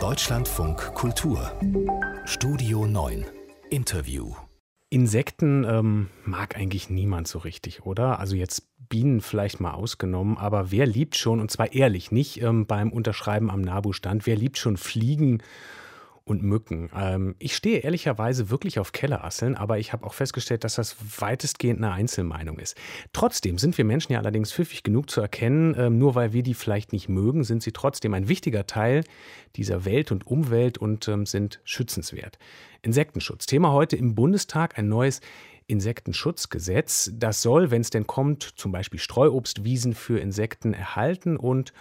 Deutschlandfunk Kultur. Studio 9 Interview. Insekten ähm, mag eigentlich niemand so richtig, oder? Also jetzt Bienen vielleicht mal ausgenommen, aber wer liebt schon, und zwar ehrlich, nicht ähm, beim Unterschreiben am NABU-Stand, wer liebt schon Fliegen und Mücken. Ähm, ich stehe ehrlicherweise wirklich auf Kellerasseln, aber ich habe auch festgestellt, dass das weitestgehend eine Einzelmeinung ist. Trotzdem sind wir Menschen ja allerdings pfiffig genug zu erkennen, ähm, nur weil wir die vielleicht nicht mögen, sind sie trotzdem ein wichtiger Teil dieser Welt und Umwelt und ähm, sind schützenswert. Insektenschutz. Thema heute im Bundestag ein neues Insektenschutzgesetz. Das soll, wenn es denn kommt, zum Beispiel Streuobstwiesen für Insekten erhalten und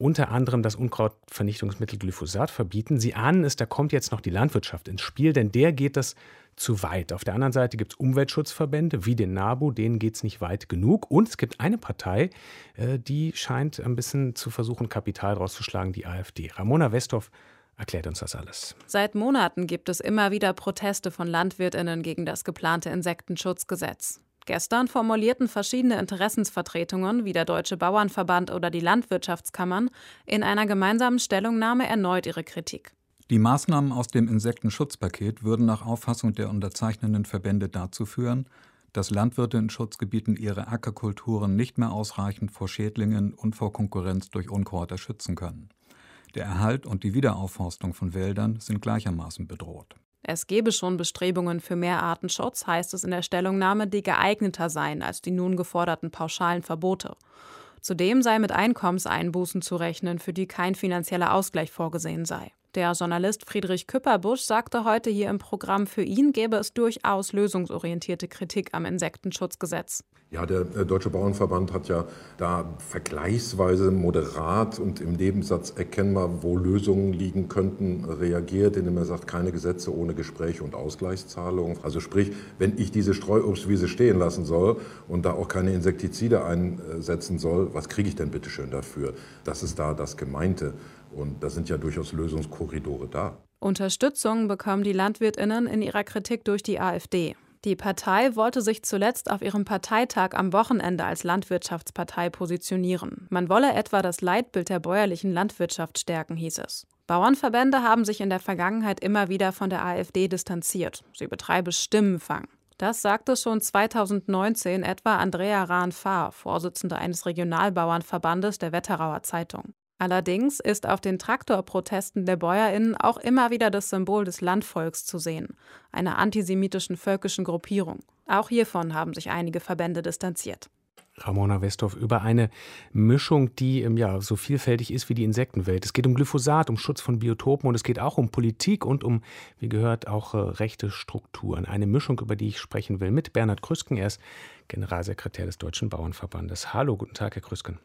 unter anderem das Unkrautvernichtungsmittel Glyphosat verbieten. Sie ahnen es, da kommt jetzt noch die Landwirtschaft ins Spiel, denn der geht das zu weit. Auf der anderen Seite gibt es Umweltschutzverbände wie den NABU, denen geht es nicht weit genug. Und es gibt eine Partei, äh, die scheint ein bisschen zu versuchen, Kapital rauszuschlagen, die AfD. Ramona Westhoff erklärt uns das alles. Seit Monaten gibt es immer wieder Proteste von Landwirtinnen gegen das geplante Insektenschutzgesetz. Gestern formulierten verschiedene Interessensvertretungen wie der Deutsche Bauernverband oder die Landwirtschaftskammern in einer gemeinsamen Stellungnahme erneut ihre Kritik. Die Maßnahmen aus dem Insektenschutzpaket würden nach Auffassung der unterzeichnenden Verbände dazu führen, dass Landwirte in Schutzgebieten ihre Ackerkulturen nicht mehr ausreichend vor Schädlingen und vor Konkurrenz durch Unkräuter schützen können. Der Erhalt und die Wiederaufforstung von Wäldern sind gleichermaßen bedroht. Es gebe schon Bestrebungen für mehr Artenschutz, heißt es in der Stellungnahme, die geeigneter seien als die nun geforderten pauschalen Verbote. Zudem sei mit Einkommenseinbußen zu rechnen, für die kein finanzieller Ausgleich vorgesehen sei. Der Journalist Friedrich Küpperbusch sagte heute hier im Programm, für ihn gäbe es durchaus lösungsorientierte Kritik am Insektenschutzgesetz. Ja, der äh, Deutsche Bauernverband hat ja da vergleichsweise moderat und im Nebensatz erkennbar, wo Lösungen liegen könnten, reagiert, indem er sagt, keine Gesetze ohne Gespräche und Ausgleichszahlungen. Also sprich, wenn ich diese Streuobstwiese stehen lassen soll und da auch keine Insektizide einsetzen soll, was kriege ich denn bitte schön dafür? Das ist da das Gemeinte. Und da sind ja durchaus Lösungskorridore da. Unterstützung bekommen die Landwirtinnen in ihrer Kritik durch die AfD. Die Partei wollte sich zuletzt auf ihrem Parteitag am Wochenende als Landwirtschaftspartei positionieren. Man wolle etwa das Leitbild der bäuerlichen Landwirtschaft stärken, hieß es. Bauernverbände haben sich in der Vergangenheit immer wieder von der AfD distanziert. Sie betreibe Stimmenfang. Das sagte schon 2019 etwa Andrea Rahn-Fahr, Vorsitzende eines Regionalbauernverbandes der Wetterauer Zeitung. Allerdings ist auf den Traktorprotesten der BäuerInnen auch immer wieder das Symbol des Landvolks zu sehen, einer antisemitischen völkischen Gruppierung. Auch hiervon haben sich einige Verbände distanziert. Ramona Westhoff über eine Mischung, die ähm, ja so vielfältig ist wie die Insektenwelt. Es geht um Glyphosat, um Schutz von Biotopen und es geht auch um Politik und um, wie gehört, auch äh, rechte Strukturen. Eine Mischung, über die ich sprechen will, mit Bernhard Krüsken. Er ist Generalsekretär des Deutschen Bauernverbandes. Hallo, guten Tag, Herr Krüsken.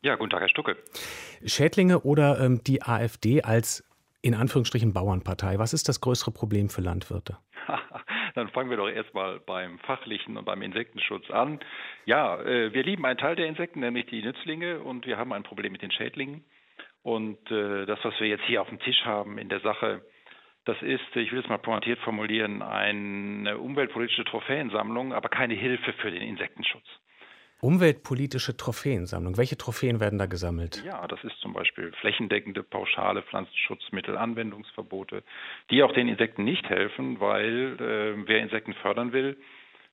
Ja, guten Tag, Herr Stucke. Schädlinge oder ähm, die AfD als in Anführungsstrichen Bauernpartei, was ist das größere Problem für Landwirte? Dann fangen wir doch erstmal beim fachlichen und beim Insektenschutz an. Ja, äh, wir lieben einen Teil der Insekten, nämlich die Nützlinge, und wir haben ein Problem mit den Schädlingen. Und äh, das, was wir jetzt hier auf dem Tisch haben in der Sache, das ist, ich will es mal pointiert formulieren, eine umweltpolitische Trophäensammlung, aber keine Hilfe für den Insektenschutz. Umweltpolitische Trophäensammlung. Welche Trophäen werden da gesammelt? Ja, das ist zum Beispiel flächendeckende pauschale Pflanzenschutzmittelanwendungsverbote, die auch den Insekten nicht helfen, weil äh, wer Insekten fördern will,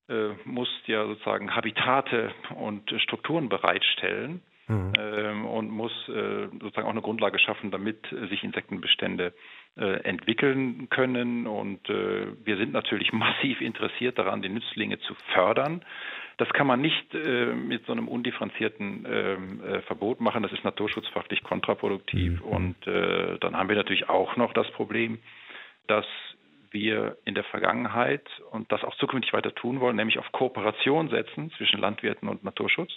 äh, muss ja sozusagen Habitate und Strukturen bereitstellen. Mhm. Ähm, und muss äh, sozusagen auch eine Grundlage schaffen, damit sich Insektenbestände entwickeln können. Und äh, wir sind natürlich massiv interessiert daran, die Nützlinge zu fördern. Das kann man nicht äh, mit so einem undifferenzierten ähm, äh, Verbot machen. Das ist naturschutzfachlich kontraproduktiv. Mhm. Und äh, dann haben wir natürlich auch noch das Problem, dass wir in der Vergangenheit und das auch zukünftig weiter tun wollen, nämlich auf Kooperation setzen zwischen Landwirten und Naturschutz.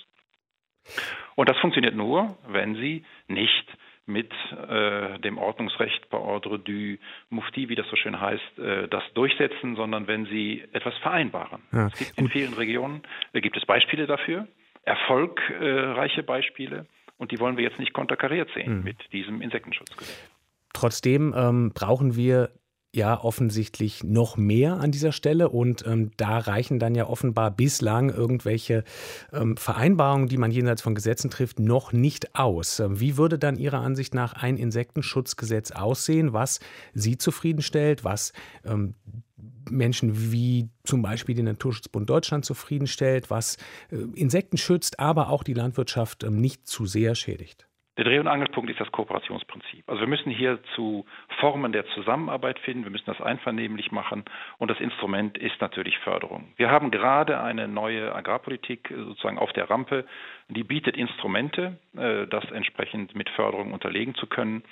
Und das funktioniert nur, wenn sie nicht mit äh, dem Ordnungsrecht bei Ordre du Mufti, wie das so schön heißt, äh, das durchsetzen, sondern wenn sie etwas vereinbaren. Ja, es gibt in vielen Regionen äh, gibt es Beispiele dafür, erfolgreiche Beispiele, und die wollen wir jetzt nicht konterkariert sehen mhm. mit diesem Insektenschutz. Trotzdem ähm, brauchen wir ja offensichtlich noch mehr an dieser Stelle und ähm, da reichen dann ja offenbar bislang irgendwelche ähm, Vereinbarungen, die man jenseits von Gesetzen trifft, noch nicht aus. Ähm, wie würde dann Ihrer Ansicht nach ein Insektenschutzgesetz aussehen, was Sie zufriedenstellt, was ähm, Menschen wie zum Beispiel den Naturschutzbund Deutschland zufriedenstellt, was äh, Insekten schützt, aber auch die Landwirtschaft ähm, nicht zu sehr schädigt? Der Dreh- und Angelpunkt ist das Kooperationsprinzip. Also wir müssen hier zu Formen der Zusammenarbeit finden, wir müssen das einvernehmlich machen und das Instrument ist natürlich Förderung. Wir haben gerade eine neue Agrarpolitik sozusagen auf der Rampe, die bietet Instrumente, äh, das entsprechend mit Förderung unterlegen zu können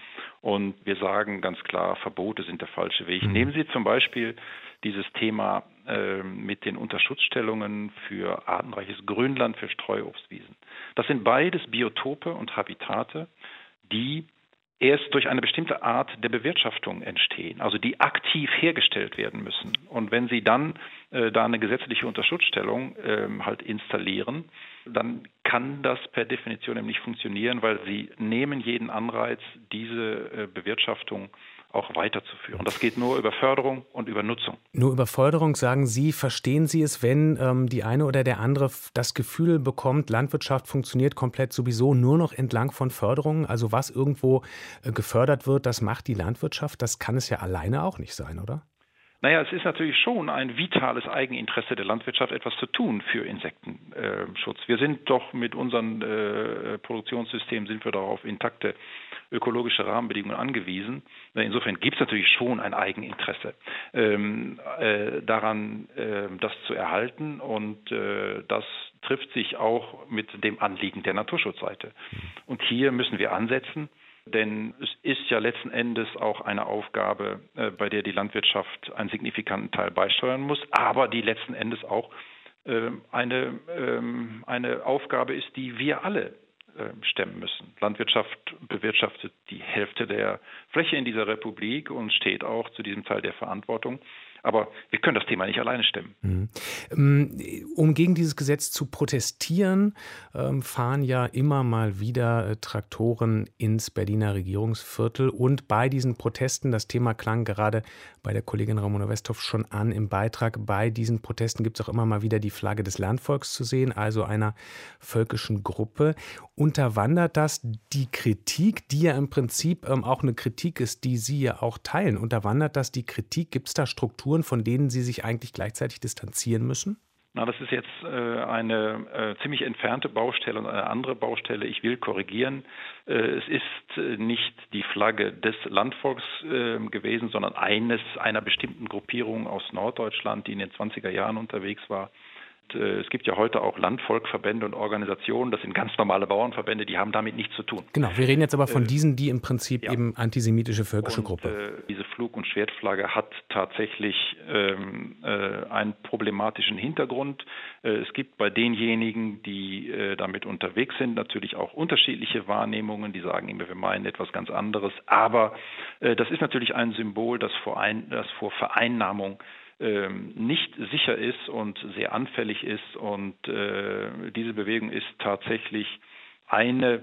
und wir sagen ganz klar, Verbote sind der falsche Weg. Mhm. Nehmen Sie zum Beispiel dieses Thema äh, mit den Unterschutzstellungen für artenreiches Grünland, für Streuobstwiesen. Das sind beides Biotope und Habitate, die erst durch eine bestimmte Art der Bewirtschaftung entstehen, also die aktiv hergestellt werden müssen. Und wenn Sie dann äh, da eine gesetzliche Unterschutzstellung äh, halt installieren, dann kann das per Definition nicht funktionieren, weil Sie nehmen jeden Anreiz, diese äh, Bewirtschaftung auch weiterzuführen. Das geht nur über Förderung und über Nutzung. Nur über Förderung, sagen Sie, verstehen Sie es, wenn ähm, die eine oder der andere das Gefühl bekommt, Landwirtschaft funktioniert komplett sowieso nur noch entlang von Förderungen? Also was irgendwo äh, gefördert wird, das macht die Landwirtschaft. Das kann es ja alleine auch nicht sein, oder? Naja, es ist natürlich schon ein vitales Eigeninteresse der Landwirtschaft, etwas zu tun für Insektenschutz. wir sind doch mit unseren äh, Produktionssystemen sind wir darauf intakte ökologische Rahmenbedingungen angewiesen. Insofern gibt es natürlich schon ein Eigeninteresse ähm, äh, daran, äh, das zu erhalten und äh, das trifft sich auch mit dem Anliegen der Naturschutzseite. Und hier müssen wir ansetzen. Denn es ist ja letzten Endes auch eine Aufgabe, äh, bei der die Landwirtschaft einen signifikanten Teil beisteuern muss, aber die letzten Endes auch äh, eine, ähm, eine Aufgabe ist, die wir alle stemmen müssen. Landwirtschaft bewirtschaftet die Hälfte der Fläche in dieser Republik und steht auch zu diesem Teil der Verantwortung. Aber wir können das Thema nicht alleine stemmen. Mhm. Ähm, um gegen dieses Gesetz zu protestieren, ähm, fahren ja immer mal wieder äh, Traktoren ins Berliner Regierungsviertel. Und bei diesen Protesten, das Thema klang gerade bei der Kollegin Ramona Westhoff schon an im Beitrag, bei diesen Protesten gibt es auch immer mal wieder die Flagge des Landvolks zu sehen, also einer völkischen Gruppe. Unterwandert das die Kritik, die ja im Prinzip ähm, auch eine Kritik ist, die Sie ja auch teilen? Unterwandert das die Kritik? Gibt es da Strukturen? Strukturen, von denen Sie sich eigentlich gleichzeitig distanzieren müssen? Na, das ist jetzt äh, eine äh, ziemlich entfernte Baustelle und eine andere Baustelle. Ich will korrigieren. Äh, es ist äh, nicht die Flagge des Landvolks äh, gewesen, sondern eines einer bestimmten Gruppierung aus Norddeutschland, die in den 20er Jahren unterwegs war. Äh, es gibt ja heute auch Landvolkverbände und Organisationen, das sind ganz normale Bauernverbände, die haben damit nichts zu tun. Genau, wir reden jetzt aber von äh, diesen, die im Prinzip ja. eben antisemitische völkische und, Gruppe. Diese Flug- und Schwertflagge hat tatsächlich ähm, äh, einen problematischen Hintergrund. Äh, es gibt bei denjenigen, die äh, damit unterwegs sind, natürlich auch unterschiedliche Wahrnehmungen, die sagen immer, wir meinen etwas ganz anderes. Aber das ist natürlich ein Symbol, das vor, ein, das vor Vereinnahmung ähm, nicht sicher ist und sehr anfällig ist. Und äh, diese Bewegung ist tatsächlich eine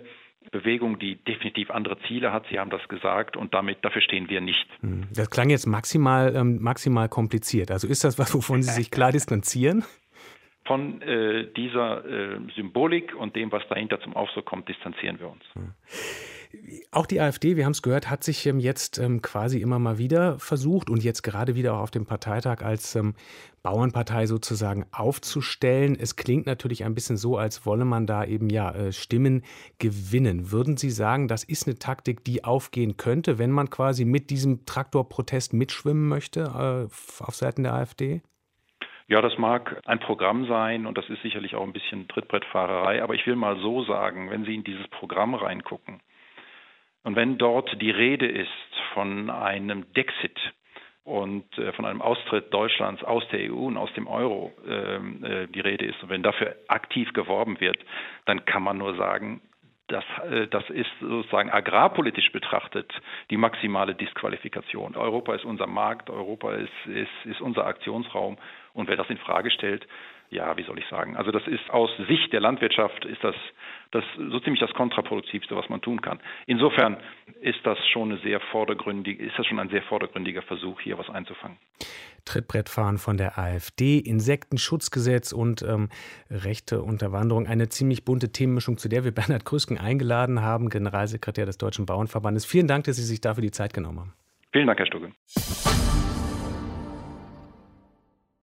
Bewegung, die definitiv andere Ziele hat. Sie haben das gesagt und damit dafür stehen wir nicht. Hm, das klang jetzt maximal, ähm, maximal kompliziert. Also ist das was, wovon Sie sich klar distanzieren? Von äh, dieser äh, Symbolik und dem, was dahinter zum Ausdruck kommt, distanzieren wir uns. Auch die AfD, wir haben es gehört, hat sich ähm, jetzt ähm, quasi immer mal wieder versucht und jetzt gerade wieder auch auf dem Parteitag als ähm, Bauernpartei sozusagen aufzustellen. Es klingt natürlich ein bisschen so, als wolle man da eben ja äh, Stimmen gewinnen. Würden Sie sagen, das ist eine Taktik, die aufgehen könnte, wenn man quasi mit diesem Traktorprotest mitschwimmen möchte äh, auf Seiten der AfD? Ja, das mag ein Programm sein und das ist sicherlich auch ein bisschen Trittbrettfahrerei, aber ich will mal so sagen, wenn Sie in dieses Programm reingucken, und wenn dort die Rede ist von einem Dexit und äh, von einem Austritt Deutschlands aus der EU und aus dem Euro ähm, äh, die Rede ist und wenn dafür aktiv geworben wird, dann kann man nur sagen, das, äh, das ist sozusagen agrarpolitisch betrachtet die maximale Disqualifikation. Europa ist unser Markt, Europa ist, ist, ist unser Aktionsraum und wer das in Frage stellt, ja, wie soll ich sagen? Also das ist aus Sicht der Landwirtschaft ist das, das so ziemlich das kontraproduktivste, was man tun kann. Insofern ist das schon eine sehr vordergründige, ist das schon ein sehr vordergründiger Versuch, hier was einzufangen. Trittbrettfahren von der AfD, Insektenschutzgesetz und ähm, rechte Unterwanderung. Eine ziemlich bunte Themenmischung, zu der wir Bernhard Krüsken eingeladen haben, Generalsekretär des Deutschen Bauernverbandes. Vielen Dank, dass Sie sich dafür die Zeit genommen haben. Vielen Dank, Herr Stugge.